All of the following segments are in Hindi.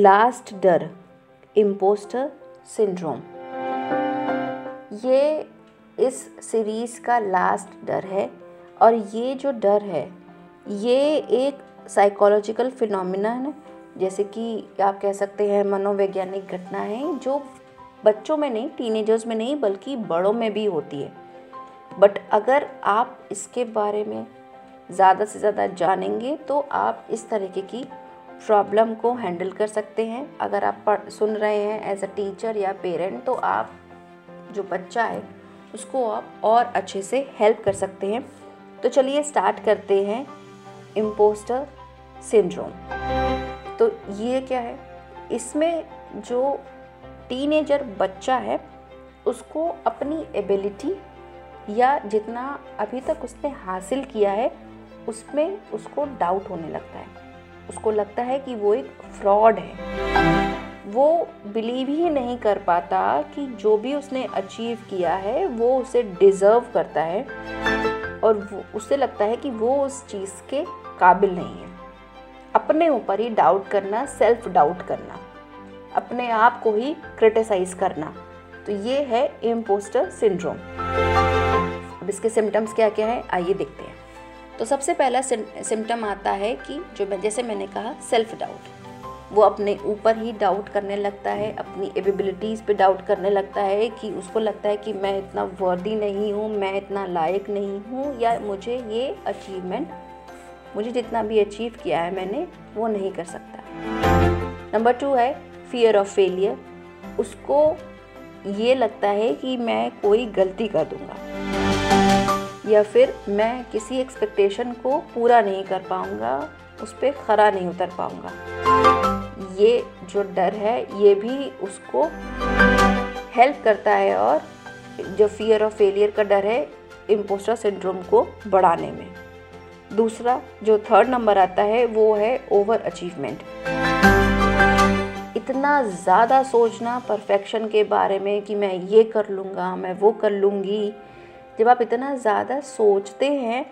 लास्ट डर इम्पोस्टर सिंड्रोम ये इस सीरीज़ का लास्ट डर है और ये जो डर है, ये एक साइकोलॉजिकल फिनोमिना है। जैसे कि आप कह सकते हैं मनोवैज्ञानिक घटना है जो बच्चों में नहीं टीनेजर्स में नहीं, बल्कि बड़ों में भी होती है। बट अगर आप इसके बारे में ज़्यादा से ज़्यादा जानेंगे तो आप इस तरीके की प्रॉब्लम को हैंडल कर सकते हैं। अगर आप पढ़, सुन रहे हैं एज अ टीचर या पेरेंट तो आप, जो बच्चा है, उसको आप और अच्छे से हेल्प कर सकते हैं। तो चलिए स्टार्ट करते हैं इम्पोस्टर सिंड्रोम तो ये क्या है? इसमें जो टीनेजर बच्चा है, उसको अपनी एबिलिटी या जितना अभी तक उसने हासिल किया है, उसमें उसको डाउट होने लगता है। उसको लगता है कि वो एक फ्रॉड है। वो बिलीव ही नहीं कर पाता कि जो भी उसने अचीव किया है, वो उसे डिज़र्व करता है और उसे लगता है कि वो उस चीज़ के काबिल नहीं है। अपने ऊपर ही डाउट करना सेल्फ डाउट करना, अपने आप को ही क्रिटिसाइज करना तो ये है इम्पोस्टर सिंड्रोम अब इसके सिम्टम्स क्या क्या है, आइए देखते हैं। तो सबसे पहला सिम्टम आता है कि जो जैसे मैंने कहा सेल्फ डाउट वो अपने ऊपर ही डाउट करने लगता है, अपनी एबिलिटीज़ पे डाउट करने लगता है कि उसको लगता है कि मैं इतना वर्दी नहीं हूँ, मैं इतना लायक नहीं हूँ, या मुझे ये अचीवमेंट मुझे जितना भी अचीव किया है मैंने, वो नहीं कर सकता। नंबर टू है फियर ऑफ़ फेलियर उसको ये लगता है कि मैं कोई गलती कर दूँगा। या फिर मैं किसी एक्सपेक्टेशन को पूरा नहीं कर पाऊँगा, उस पर खरा नहीं उतर पाऊँगा। ये जो डर है, ये भी उसको हेल्प करता है और जो फियर ऑफ़ फेलियर का डर है इम्पोस्टर सिंड्रोम को बढ़ाने में। दूसरा, जो थर्ड नंबर आता है, वो है ओवर अचीवमेंट इतना ज़्यादा सोचना परफेक्शन के बारे में कि मैं ये कर लूँगा, मैं वो कर लूँगी जब आप इतना ज़्यादा सोचते हैं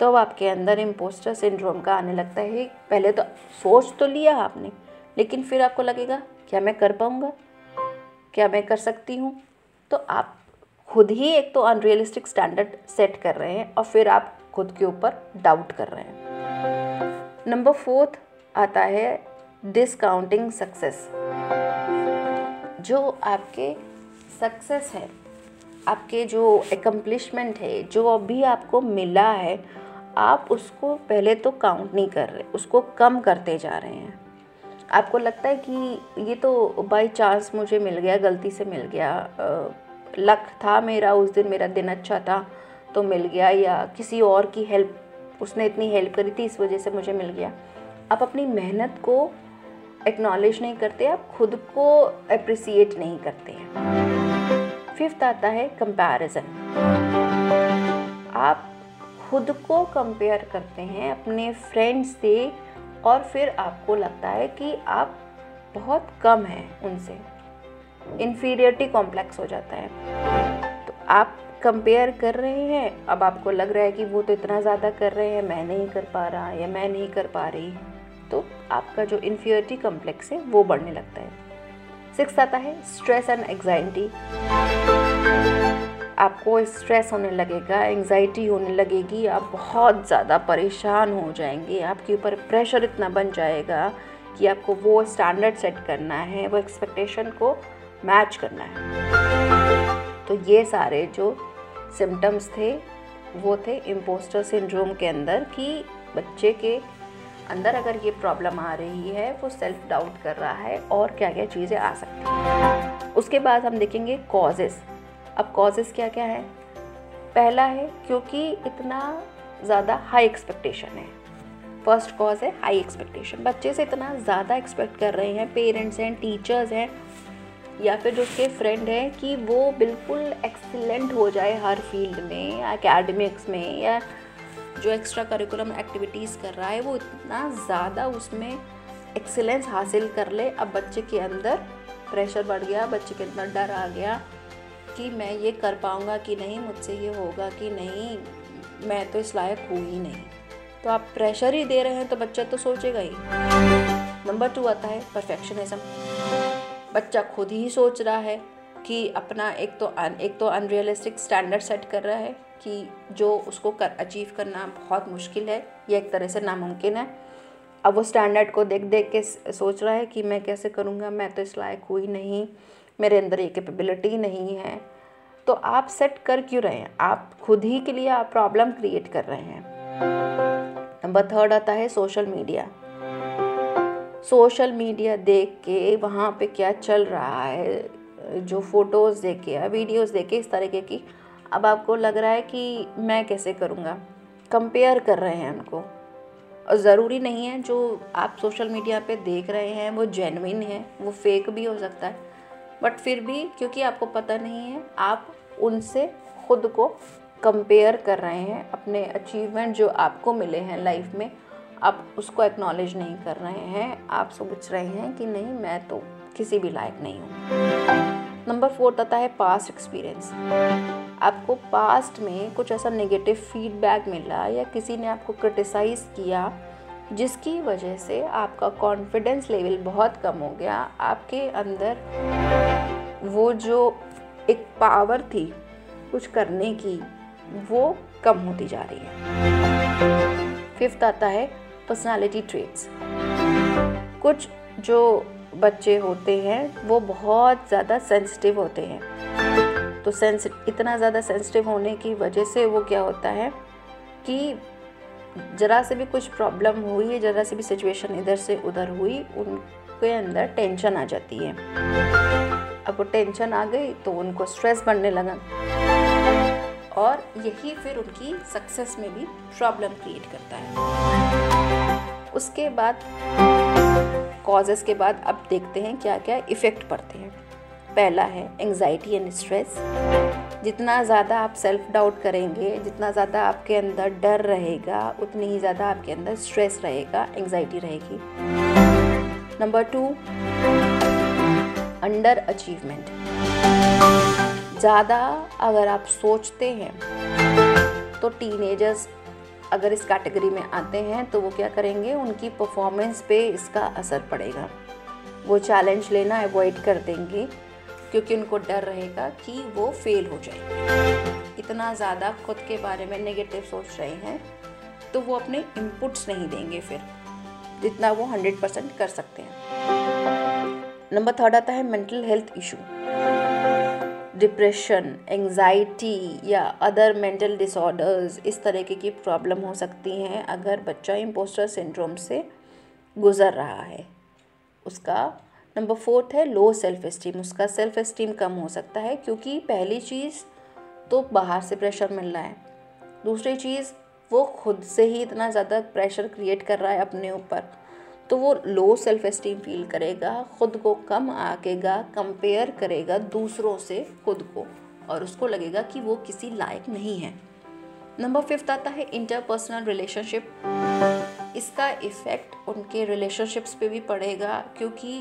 तो आपके अंदर इम्पोस्टर सिंड्रोम का आने लगता है। पहले तो सोच तो लिया आपने, लेकिन फिर आपको लगेगा, क्या मैं कर पाऊँगा? क्या मैं कर सकती हूँ? तो आप खुद ही एक तो अनरियलिस्टिक स्टैंडर्ड सेट कर रहे हैं और फिर आप खुद के ऊपर डाउट कर रहे हैं। नंबर फोर्थ आता है डिस्काउंटिंग सक्सेस जो आपके सक्सेस है आपके जो एकम्प्लिशमेंट है, जो अभी आपको मिला है, आप उसको पहले तो काउंट नहीं कर रहे, उसको कम करते जा रहे हैं। आपको लगता है कि ये तो बाई चांस मुझे मिल गया, गलती से मिल गया लक था मेरा उस दिन, मेरा दिन अच्छा था तो मिल गया, या किसी और की हेल्प उसने इतनी हेल्प करी थी, इस वजह से मुझे मिल गया। आप अपनी मेहनत को एक्नॉलेज नहीं करते, आप खुद को अप्रिसिएट नहीं करते हैं। फिफ्थ आता है कंपैरिजन आप खुद को कंपेयर करते हैं अपने फ्रेंड्स से और फिर आपको लगता है कि आप बहुत कम हैं उनसे. इन्फीरियरिटी कॉम्प्लेक्स हो जाता है. तो आप कंपेयर कर रहे हैं. अब आपको लग रहा है कि वो तो इतना ज़्यादा कर रहे हैं, मैं नहीं कर पा रहा या मैं नहीं कर पा रही. तो आपका जो इन्फीरियरिटी कॉम्प्लेक्स है वो बढ़ने लगता है. सिक्स आता है स्ट्रेस एंड एग्जाइटी आपको स्ट्रेस होने लगेगा एंग्जाइटी होने लगेगी, आप बहुत ज़्यादा परेशान हो जाएँगे, आपके ऊपर प्रेशर इतना बन जाएगा कि आपको वो स्टैंडर्ड सेट करना है, वो एक्सपेक्टेशन को मैच करना है। तो ये सारे जो सिम्टम्स थे, वो थे इम्पोस्टर सिंड्रोम के अंदर कि बच्चे के अंदर अगर ये प्रॉब्लम आ रही है, वो सेल्फ डाउट कर रहा है और क्या क्या चीज़ें आ सकती हैं। उसके बाद हम देखेंगे कॉजेस अब कॉजेस क्या क्या है? पहला है क्योंकि इतना ज़्यादा हाई एक्सपेक्टेशन है। फ़र्स्ट कॉज है हाई एक्सपेक्टेशन बच्चे से इतना ज़्यादा एक्सपेक्ट कर रहे हैं पेरेंट्स हैं टीचर्स हैं, या फिर जो उसके फ्रेंड हैं कि वो बिल्कुल एक्सीलेंट हो जाए हर फ़ील्ड में एकेडमिक्स में, या जो एक्स्ट्रा करिकुलम एक्टिविटीज़ कर रहा है, वो इतना ज़्यादा उसमें एक्सेलेंस हासिल कर ले। अब बच्चे के अंदर प्रेशर बढ़ गया, बच्चे के अंदर डर आ गया कि मैं ये कर पाऊँगा कि नहीं, मुझसे ये होगा कि नहीं, मैं तो इस लायक हूँ ही नहीं। तो आप प्रेशर ही दे रहे हैं तो बच्चा तो सोचेगा ही। नंबर टू आता है परफेक्शनिज्म बच्चा खुद ही सोच रहा है कि अपना एक तो एक तो अनरियलिस्टिक स्टैंडर्ड सेट कर रहा है। कि जो उसको कर अचीव करना बहुत मुश्किल है, या एक तरह से नामुमकिन है। अब वो स्टैंडर्ड को देख देख के सोच रहा है कि मैं कैसे करूँगा, मैं तो इस लायक हुई नहीं, मेरे अंदर ये कैपेबिलिटी नहीं है। तो आप सेट कर क्यों रहे हैं? आप खुद ही के लिए आप प्रॉब्लम क्रिएट कर रहे हैं। नंबर थर्ड आता है सोशल मीडिया सोशल मीडिया देख के वहाँ पे क्या चल रहा है, जो फ़ोटोज़ देख या वीडियोज़ देख इस तरीके की अब आपको लग रहा है कि मैं कैसे करूँगा? कंपेयर कर रहे हैं उनको। और ज़रूरी नहीं है, जो आप सोशल मीडिया पे देख रहे हैं, वो जेनविन है, वो फेक भी हो सकता है। बट फिर भी, क्योंकि आपको पता नहीं है, आप उनसे खुद को कंपेयर कर रहे हैं, अपने अचीवमेंट जो आपको मिले हैं लाइफ में, आप उसको एक्नॉलेज नहीं कर रहे हैं। आप सोच रहे हैं कि नहीं, मैं तो किसी भी लायक नहीं हूँ। नंबर फोर्थ आता है पास्ट एक्सपीरियंस आपको पास्ट में कुछ ऐसा नेगेटिव फीडबैक मिला या किसी ने आपको क्रिटिसाइज़ किया, जिसकी वजह से आपका कॉन्फिडेंस लेवल बहुत कम हो गया, आपके अंदर वो जो एक पावर थी कुछ करने की, वो कम होती जा रही है। फिफ्थ आता है पर्सनालिटी ट्रेट्स कुछ जो बच्चे होते हैं, वो बहुत ज़्यादा सेंसिटिव होते हैं। तो सेंस इतना ज़्यादा सेंसिटिव होने की वजह से वो क्या होता है कि ज़रा से भी कुछ प्रॉब्लम हुई, ज़रा से भी सिचुएशन इधर से उधर हुई, उनके अंदर टेंशन आ जाती है। अब वो टेंशन आ गई तो उनको स्ट्रेस बढ़ने लगा। और यही फिर उनकी सक्सेस में भी प्रॉब्लम क्रिएट करता है। उसके बाद कॉजेस के बाद अब देखते हैं क्या क्या इफ़ेक्ट पड़ते हैं। पहला है एंजाइटी एंड स्ट्रेस जितना ज़्यादा आप सेल्फ डाउट करेंगे, जितना ज़्यादा आपके अंदर डर रहेगा, उतनी ही ज़्यादा आपके अंदर स्ट्रेस रहेगा एंजाइटी रहेगी. नंबर टू अंडर अचीवमेंट ज़्यादा अगर आप सोचते हैं तो टीनेजर्स अगर इस कैटेगरी में आते हैं तो वो क्या करेंगे? उनकी परफॉर्मेंस पे इसका असर पड़ेगा. वो चैलेंज लेना अवॉइड कर देंगे. क्योंकि उनको डर रहेगा कि वो फेल हो जाए इतना ज़्यादा खुद के बारे में नेगेटिव सोच रहे हैं तो वो अपने इनपुट्स नहीं देंगे फिर, जितना वो हंड्रेड परसेंट कर सकते हैं। नंबर थर्ड आता है mental health issue depression anxiety या अदर मेंटल डिसऑर्डर्स इस तरीके की प्रॉब्लम हो सकती हैं अगर बच्चा इम्पोस्टर सिंड्रोम से गुज़र रहा है। उसका नंबर फोर्थ है लो सेल्फ इस्टीम उसका सेल्फ इस्टीम कम हो सकता है क्योंकि पहली चीज़ तो बाहर से प्रेशर मिल रहा है। दूसरी चीज़, वो खुद से ही इतना ज़्यादा प्रेशर क्रिएट कर रहा है अपने ऊपर तो वो लो सेल्फ इस्टीम फील करेगा, ख़ुद को कम आकेगा कंपेयर करेगा दूसरों से खुद को और उसको लगेगा कि वो किसी लायक नहीं है। नंबर फिफ्थ आता है इंटरपर्सनल रिलेशनशिप इसका इफ़ेक्ट उनके रिलेशनशिप्स पे भी पड़ेगा, क्योंकि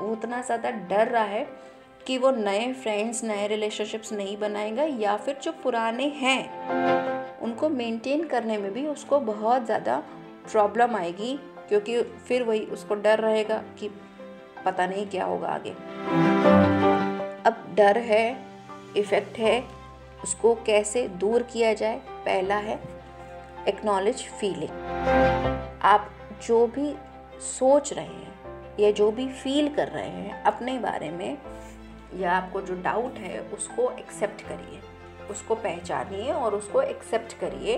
वो उतना ज़्यादा डर रहा है कि वो नए फ्रेंड्स नए रिलेशनशिप्स नहीं बनाएगा या फिर जो पुराने हैं, उनको मेंटेन करने में भी उसको बहुत ज़्यादा प्रॉब्लम आएगी, क्योंकि फिर वही उसको डर रहेगा कि पता नहीं क्या होगा आगे। अब डर है इफ़ेक्ट है, उसको कैसे दूर किया जाए, पहला है एक्नॉलेज फीलिंग आप जो भी सोच रहे हैं या जो भी फील कर रहे हैं, अपने बारे में या आपको जो डाउट है, उसको एक्सेप्ट करिए। उसको पहचानिए और उसको एक्सेप्ट करिए।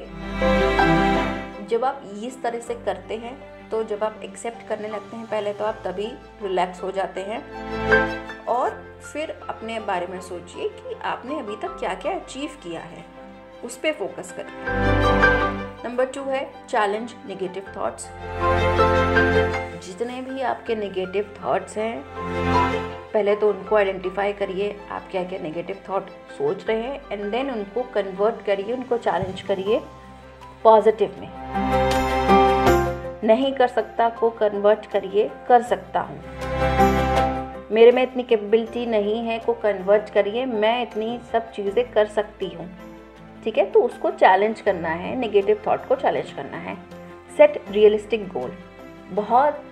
जब आप इस तरह से करते हैं तो जब आप एक्सेप्ट करने लगते हैं, पहले तो आप तभी रिलैक्स हो जाते हैं। और फिर अपने बारे में सोचिए कि आपने अभी तक क्या क्या अचीव किया है। उस पर फोकस करिए। नंबर टू है चैलेंज नेगेटिव थॉट्स जितने भी आपके नेगेटिव थॉट्स हैं, पहले तो उनको आइडेंटिफाई करिए, आप क्या क्या नेगेटिव थॉट सोच रहे हैं एंड देन उनको कन्वर्ट करिए, उनको चैलेंज करिए पॉजिटिव में. नहीं कर सकता को कन्वर्ट करिए, कर सकता हूँ. मेरे में इतनी कैपेबिलिटी नहीं है को कन्वर्ट करिए, मैं इतनी सब चीज़ें कर सकती हूँ. ठीक है? तो उसको चैलेंज करना है नेगेटिव थॉट को चैलेंज करना है. सेट रियलिस्टिक गोल बहुत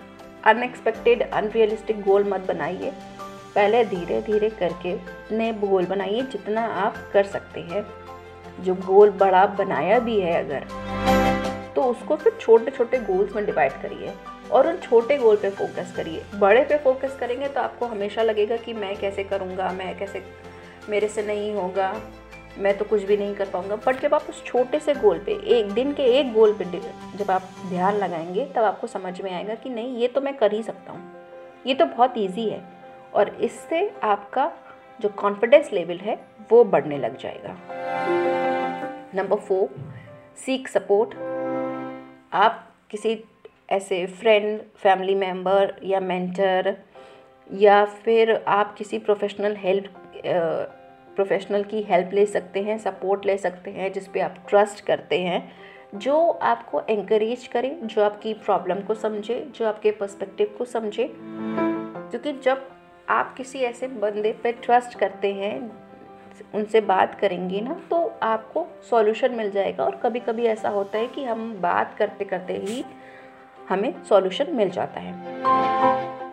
अनएक्सपेक्टेड अनरियलिस्टिक गोल मत बनाइए. पहले धीरे धीरे करके नए गोल बनाइए जितना आप कर सकते हैं. जो गोल बड़ा बनाया भी है अगर तो उसको फिर छोटे छोटे गोल्स में डिवाइड करिए और उन छोटे गोल पे फोकस करिए. बड़े पे फोकस करेंगे तो आपको हमेशा लगेगा कि मैं कैसे करूँगा, मैं कैसे, मेरे से नहीं होगा. मैं तो कुछ भी नहीं कर पाऊँगा। बट जब आप उस छोटे से गोल पे, एक दिन के एक गोल पे जब आप ध्यान लगाएँगे, तब आपको समझ में आएगा कि नहीं, ये तो मैं कर ही सकता हूँ। ये तो बहुत ईजी है। और इससे आपका जो कॉन्फिडेंस लेवल है, वो बढ़ने लग जाएगा। नंबर फोर सीक सपोर्ट आप किसी ऐसे फ्रेंड फैमिली मेंबर या मेंटर या फिर आप किसी प्रोफेशनल हेल्प प्रोफेशनल की हेल्प ले सकते हैं सपोर्ट ले सकते हैं, जिस पे आप ट्रस्ट करते हैं, जो आपको encourage करे, जो आपकी प्रॉब्लम को समझे, जो आपके पर्सपेक्टिव को समझे। क्योंकि जब आप किसी ऐसे बंदे पे ट्रस्ट करते हैं, उनसे बात करेंगे ना तो आपको सॉल्यूशन मिल जाएगा और कभी कभी ऐसा होता है कि हम बात करते करते ही हमें सॉल्यूशन मिल जाता है।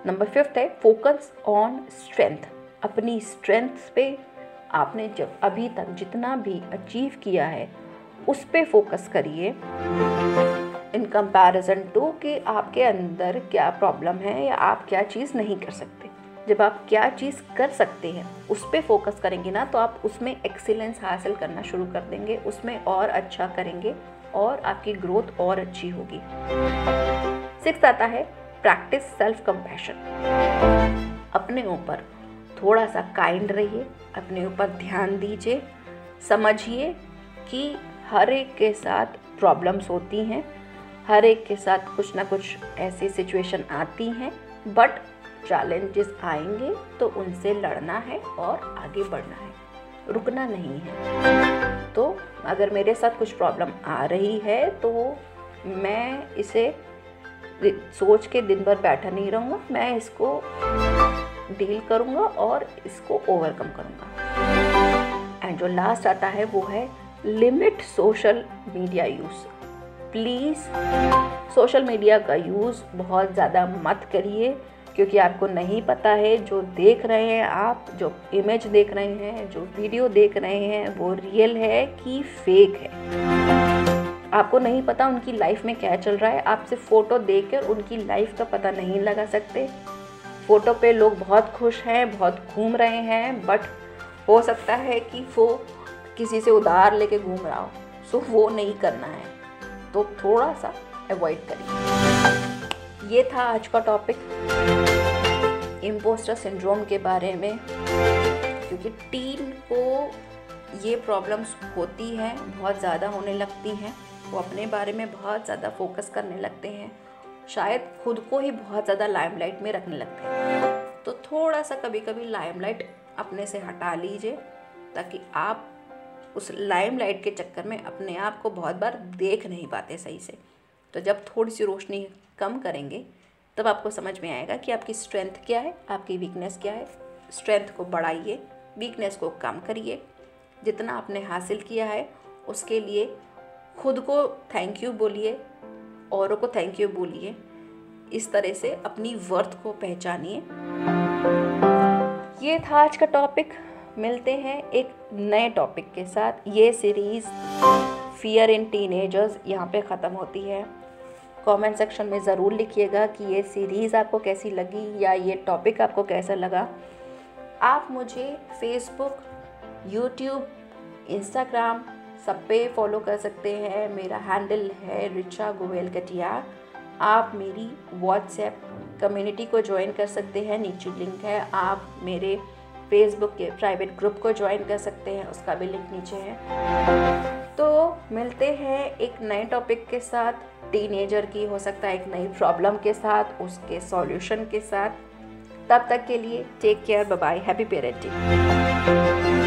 नंबर फिफ्थ है फोकस ऑन स्ट्रेंथ अपनी स्ट्रेंथ पे आपने जब अभी तक जितना भी अचीव किया है, उस पर फोकस करिए। इन कंपैरिजन टू कि आपके अंदर क्या प्रॉब्लम है या आप क्या चीज़ नहीं कर सकते। जब आप क्या चीज़ कर सकते हैं, उस पर फोकस करेंगे ना तो आप उसमें एक्सीलेंस हासिल करना शुरू कर देंगे, उसमें और अच्छा करेंगे और आपकी ग्रोथ और अच्छी होगी। सिक्स आता है प्रैक्टिस सेल्फ कंपैशन अपने ऊपर थोड़ा सा काइंड रहिए, अपने ऊपर ध्यान दीजिए, समझिए कि हर एक के साथ प्रॉब्लम्स होती हैं, हर एक के साथ कुछ ना कुछ ऐसी सिचुएशन आती हैं बट चैलेंजेस आएँगे तो उनसे लड़ना है और आगे बढ़ना है, रुकना नहीं है। तो अगर मेरे साथ कुछ प्रॉब्लम आ रही है तो मैं इसे सोच के दिन भर बैठा नहीं रहूँगा, मैं इसको डील करूँगा और इसको ओवरकम करूँगा। एंड जो लास्ट आता है वो है limit social media use please social media का यूज़ बहुत ज़्यादा मत करिए, क्योंकि आपको नहीं पता है जो देख रहे हैं आप, जो इमेज देख रहे हैं, जो वीडियो देख रहे हैं, वो रियल है कि फेक है? आपको नहीं पता उनकी लाइफ में क्या चल रहा है, आप सिर्फ़ फ़ोटो देख कर उनकी लाइफ का पता नहीं लगा सकते। फ़ोटो पे लोग बहुत खुश हैं, बहुत घूम रहे हैं बट हो सकता है कि वो किसी से उधार लेके घूम रहा हो। सो वो नहीं करना है। तो थोड़ा सा अवॉइड करिए। ये था आज का टॉपिक इम्पोस्टर सिंड्रोम के बारे में, क्योंकि टीन को ये प्रॉब्लम्स होती हैं, बहुत ज़्यादा होने लगती हैं, वो अपने बारे में बहुत ज़्यादा फोकस करने लगते हैं। शायद खुद को ही बहुत ज़्यादा लाइमलाइट में रखने लगते हैं तो थोड़ा सा कभी कभी लाइमलाइट अपने से हटा लीजिए, ताकि आप उस लाइमलाइट के चक्कर में अपने आप को बहुत बार देख नहीं पाते सही से। तो जब थोड़ी सी रोशनी कम करेंगे, तब आपको समझ में आएगा कि आपकी स्ट्रेंथ क्या है, आपकी वीकनेस क्या है। स्ट्रेंथ को बढ़ाइए वीकनेस को कम करिए। जितना आपने हासिल किया है, उसके लिए खुद को थैंक यू बोलिए। औरों को थैंक यू बोलिए। इस तरह से अपनी वर्थ को पहचानिए। ये था आज का टॉपिक मिलते हैं एक नए टॉपिक के साथ। ये सीरीज़ फियर इन टीनेजर्स यहाँ पे ख़त्म होती है। कमेंट सेक्शन में ज़रूर लिखिएगा कि ये सीरीज़ आपको कैसी लगी या ये टॉपिक आपको कैसा लगा। आप मुझे फेसबुक यूट्यूब इंस्टाग्राम सब पे फॉलो कर सकते हैं। मेरा हैंडल है रिचा गोवेल कटिया आप मेरी व्हाट्सएप कम्युनिटी को ज्वाइन कर सकते हैं। नीचे लिंक है। आप मेरे फेसबुक के प्राइवेट ग्रुप को ज्वाइन कर सकते हैं। उसका भी लिंक नीचे है। तो मिलते हैं एक नए टॉपिक के साथ। टीनेजर की हो सकता है एक नई प्रॉब्लम के साथ, उसके सॉल्यूशन के साथ। तब तक के लिए take care bye happy parenting